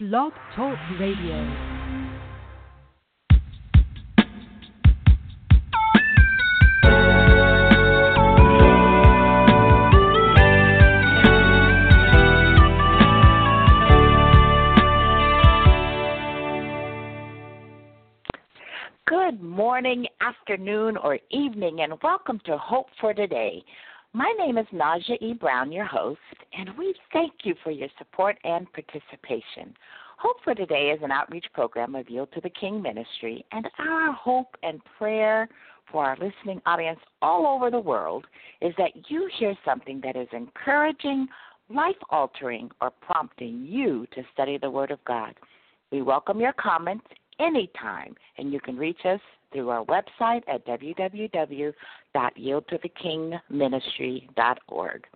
Blog Talk Radio. Good morning, afternoon, or evening, and welcome to Hope for Today. My name is Naja E. Brown, your host, and we thank you for your support and participation. Hope for Today is an outreach program of Yield to the King Ministry, and our hope and prayer for our listening audience all over the world is that you hear something that is encouraging, life altering, or prompting you to study the Word of God. We welcome your comments anytime, and you can reach us through our website at www.yieldtothekingministry.org.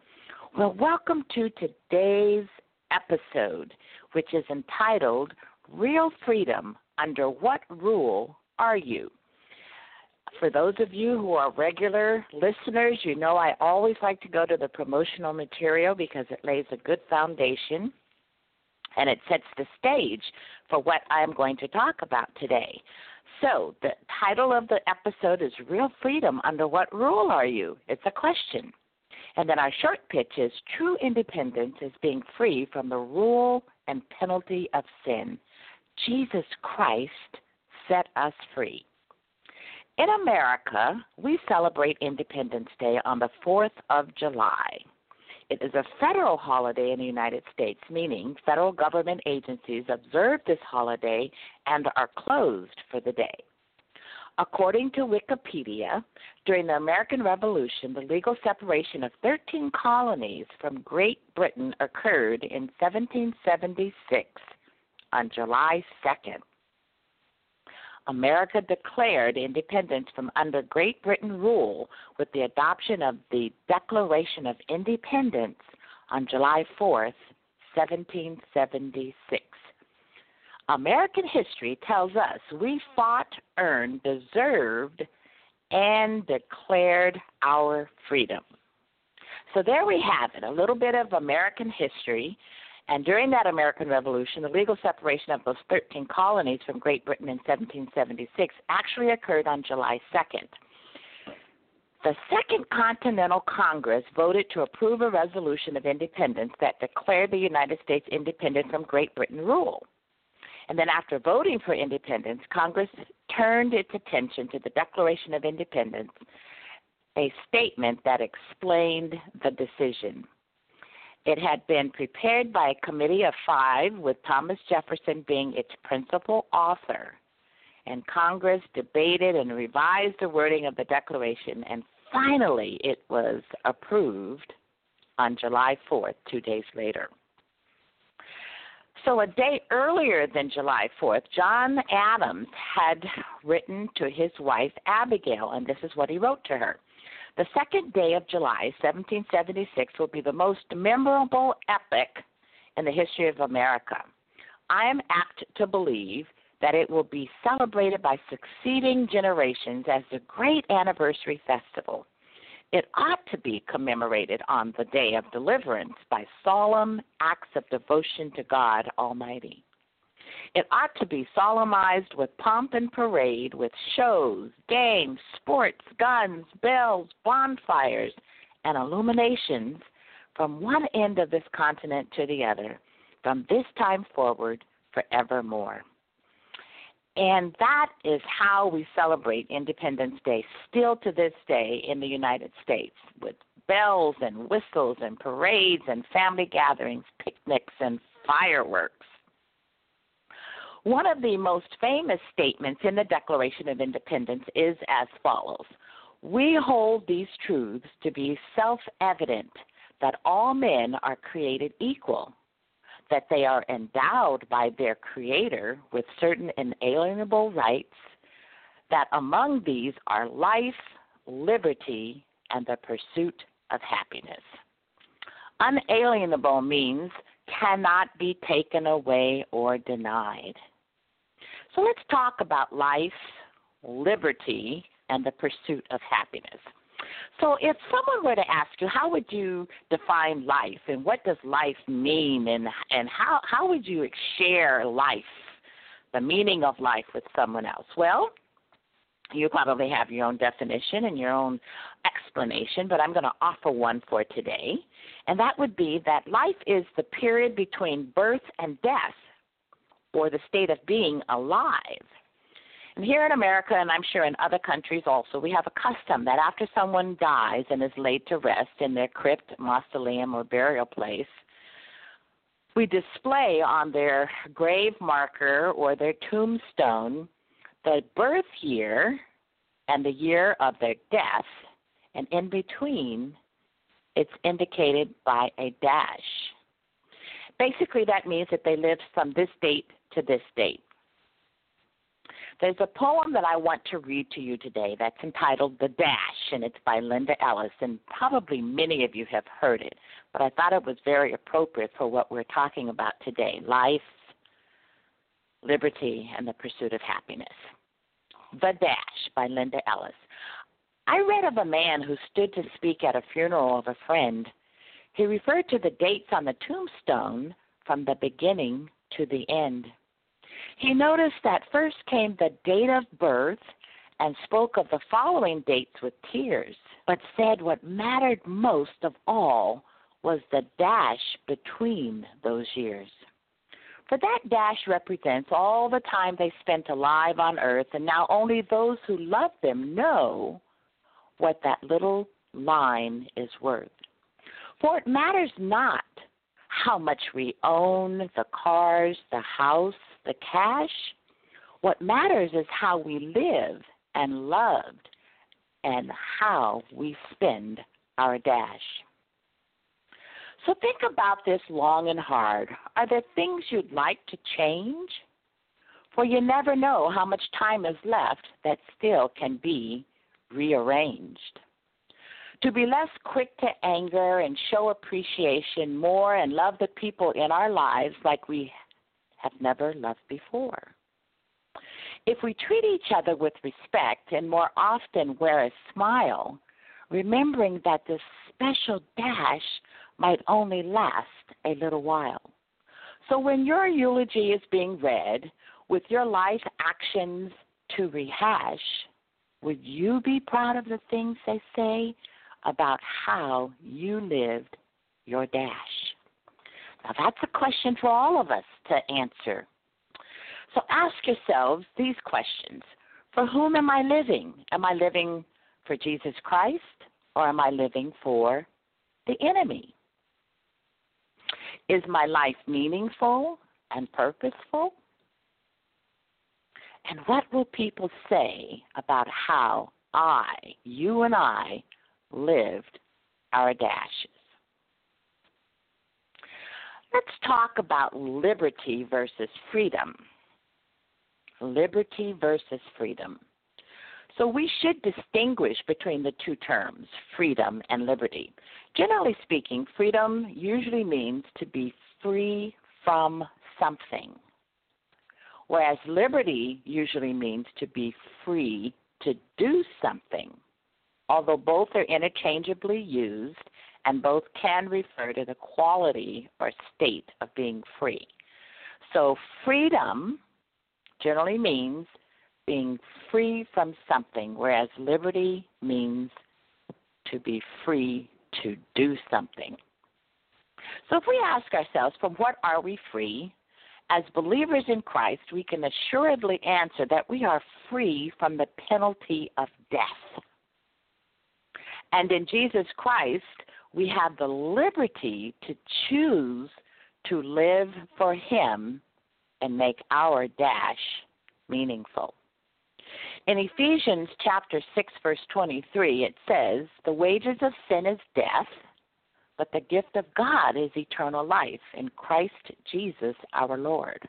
Well, welcome to today's episode, which is entitled Real Freedom Under What Rule Are You? For those of you who are regular listeners, you know I always like to go to the promotional material because it lays a good foundation and it sets the stage for what I am going to talk about today. So, the title of the episode is Real Freedom Under What Rule Are You? It's a question. And then our short pitch is True Independence is being free from the rule and penalty of sin. Jesus Christ set us free. In America, we celebrate Independence Day on the 4th of July. It is a federal holiday in the United States, meaning federal government agencies observe this holiday and are closed for the day. According to Wikipedia, during the American Revolution, the legal separation of 13 colonies from Great Britain occurred in 1776 on July 2nd. America declared independence from under Great Britain rule with the adoption of the Declaration of Independence on July 4, 1776. American history tells us we fought, earned, deserved, and declared our freedom. So there we have it, a little bit of American history and during that American Revolution, the legal separation of those 13 colonies from Great Britain in 1776 actually occurred on July 2nd. The Second Continental Congress voted to approve a resolution of independence that declared the United States independent from Great Britain rule. And then, after voting for independence, Congress turned its attention to the Declaration of Independence, a statement that explained the decision. It had been prepared by a committee of five, with Thomas Jefferson being its principal author. And Congress debated and revised the wording of the Declaration, and finally it was approved on July 4th, two days later. So, a day earlier than July 4th, John Adams had written to his wife Abigail, and this is what he wrote to her. The second day of July, 1776, will be the most memorable epoch in the history of America. I am apt to believe that it will be celebrated by succeeding generations as the great anniversary festival. It ought to be commemorated on the day of deliverance by solemn acts of devotion to God Almighty. It ought to be solemnized with pomp and parade, with shows, games, sports, guns, bells, bonfires, and illuminations from one end of this continent to the other, from this time forward forevermore. And that is how we celebrate Independence Day still to this day in the United States with bells and whistles and parades and family gatherings, picnics and fireworks. One of the most famous statements in the Declaration of Independence is as follows We hold these truths to be self evident that all men are created equal, that they are endowed by their Creator with certain inalienable rights, that among these are life, liberty, and the pursuit of happiness. Unalienable means cannot be taken away or denied. So let's talk about life, liberty, and the pursuit of happiness. So, if someone were to ask you, how would you define life, and what does life mean, and and how how would you share life, the meaning of life, with someone else? Well, you probably have your own definition and your own explanation, but I'm going to offer one for today, and that would be that life is the period between birth and death, or the state of being alive. And here in America, and I'm sure in other countries also, we have a custom that after someone dies and is laid to rest in their crypt, mausoleum, or burial place, we display on their grave marker or their tombstone the birth year and the year of their death, and in between, it's indicated by a dash. Basically, that means that they lived from this date to this date. There's a poem that I want to read to you today that's entitled The Dash, and it's by Linda Ellis, and probably many of you have heard it, but I thought it was very appropriate for what we're talking about today life, liberty, and the pursuit of happiness. The Dash by Linda Ellis. I read of a man who stood to speak at a funeral of a friend. He referred to the dates on the tombstone from the beginning to the end. He noticed that first came the date of birth and spoke of the following dates with tears, but said what mattered most of all was the dash between those years. For that dash represents all the time they spent alive on earth, and now only those who love them know what that little line is worth. For it matters not how much we own, the cars, the house, the cash. What matters is how we live and loved and how we spend our dash. So think about this long and hard. Are there things you'd like to change? For you never know how much time is left that still can be rearranged to be less quick to anger and show appreciation more and love the people in our lives like we have never loved before. If we treat each other with respect and more often wear a smile, remembering that this special dash might only last a little while. So when your eulogy is being read with your life actions to rehash, would you be proud of the things they say about how you lived your dash? Now, that's a question for all of us to answer. So ask yourselves these questions For whom am I living? Am I living for Jesus Christ or am I living for the enemy? Is my life meaningful and purposeful? And what will people say about how I, you and I, lived our dashes? Let's talk about liberty versus freedom. Liberty versus freedom. So we should distinguish between the two terms, freedom and liberty. Generally speaking, freedom usually means to be free from something, whereas liberty usually means to be free to do something. Although both are interchangeably used, and both can refer to the quality or state of being free. So, freedom generally means being free from something, whereas liberty means to be free to do something. So, if we ask ourselves, from what are we free? As believers in Christ, we can assuredly answer that we are free from the penalty of death. And in Jesus Christ, we have the liberty to choose to live for Him and make our dash meaningful. In Ephesians chapter 6 verse 23 it says, "The wages of sin is death, but the gift of God is eternal life in Christ Jesus our Lord."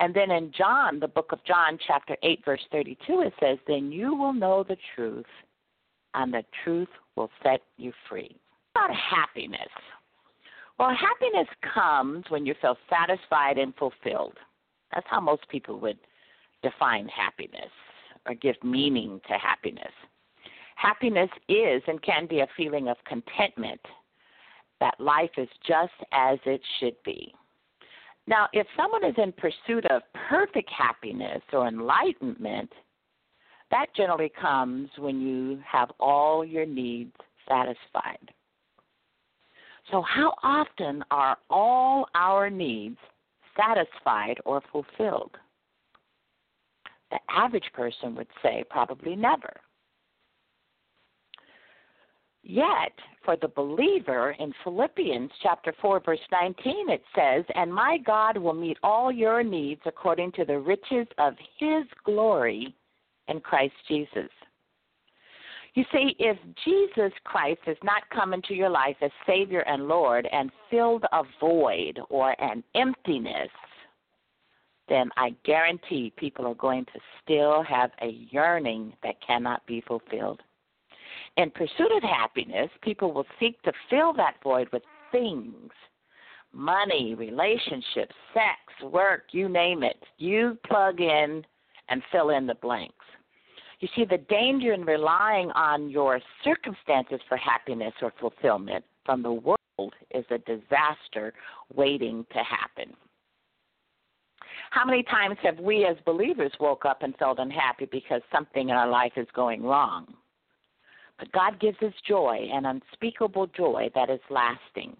And then in John, the book of John chapter 8 verse 32 it says, "Then you will know the truth, and the truth will set you free. About happiness. Well, happiness comes when you feel satisfied and fulfilled. That's how most people would define happiness or give meaning to happiness. Happiness is and can be a feeling of contentment that life is just as it should be. Now, if someone is in pursuit of perfect happiness or enlightenment, that generally comes when you have all your needs satisfied. So, how often are all our needs satisfied or fulfilled? The average person would say probably never. Yet, for the believer in Philippians chapter 4 verse 19 it says, "And my God will meet all your needs according to the riches of his glory in Christ Jesus." You see, if Jesus Christ has not come into your life as Savior and Lord and filled a void or an emptiness, then I guarantee people are going to still have a yearning that cannot be fulfilled. In pursuit of happiness, people will seek to fill that void with things money, relationships, sex, work, you name it. You plug in and fill in the blanks. You see, the danger in relying on your circumstances for happiness or fulfillment from the world is a disaster waiting to happen. How many times have we as believers woke up and felt unhappy because something in our life is going wrong? God gives us joy, an unspeakable joy that is lasting.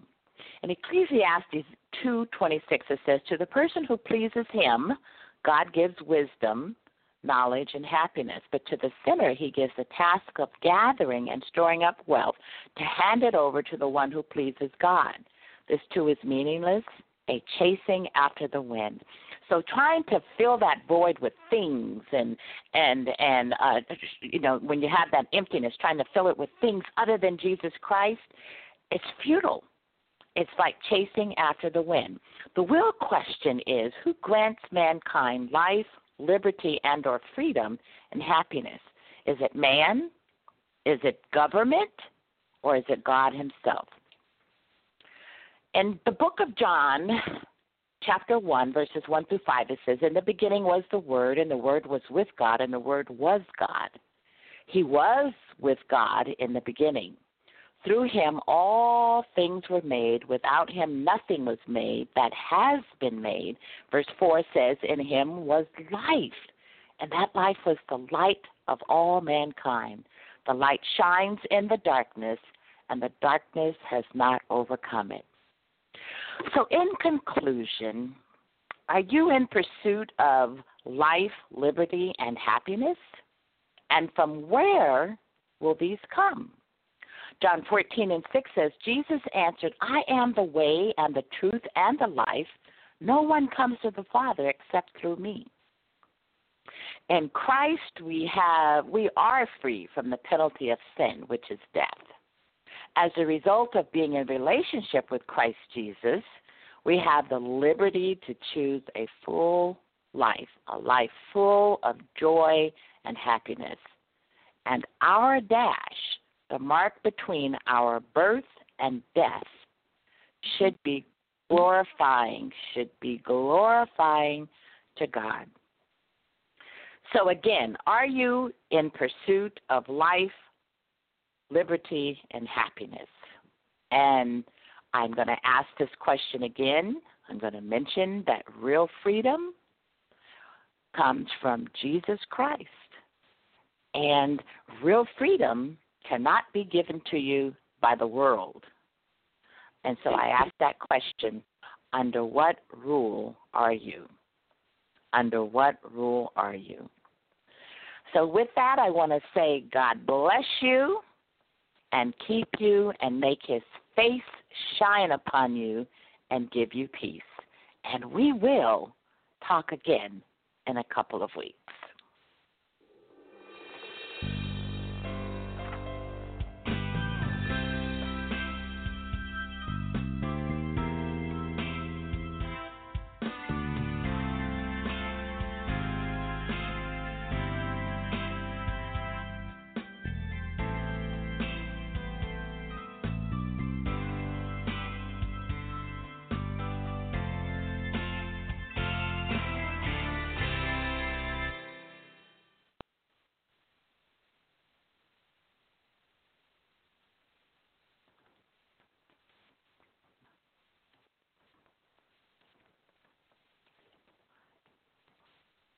In Ecclesiastes 2:26 it says, "To the person who pleases him, God gives wisdom, knowledge, and happiness. But to the sinner, he gives the task of gathering and storing up wealth to hand it over to the one who pleases God. This too is meaningless, a chasing after the wind. So trying to fill that void with things and and and uh, you know when you have that emptiness, trying to fill it with things other than Jesus Christ, it's futile. It's like chasing after the wind. The real question is who grants mankind life, liberty, and or freedom and happiness? Is it man? Is it government? Or is it God Himself? In the book of John, chapter 1, verses 1 through 5, it says, In the beginning was the Word, and the Word was with God, and the Word was God. He was with God in the beginning. Through him all things were made. Without him nothing was made that has been made. Verse 4 says, In him was life, and that life was the light of all mankind. The light shines in the darkness, and the darkness has not overcome it. So, in conclusion, are you in pursuit of life, liberty, and happiness? And from where will these come? John 14 and 6 says, Jesus answered, I am the way and the truth and the life. No one comes to the Father except through me. In Christ we have we are free from the penalty of sin, which is death. As a result of being in relationship with Christ Jesus, we have the liberty to choose a full life, a life full of joy and happiness. And our dash, the mark between our birth and death, should be glorifying, should be glorifying to God. So, again, are you in pursuit of life, liberty, and happiness? And I'm going to ask this question again. I'm going to mention that real freedom comes from Jesus Christ. And real freedom cannot be given to you by the world. And so I ask that question under what rule are you? Under what rule are you? So, with that, I want to say, God bless you and keep you and make his face shine upon you and give you peace. And we will talk again in a couple of weeks.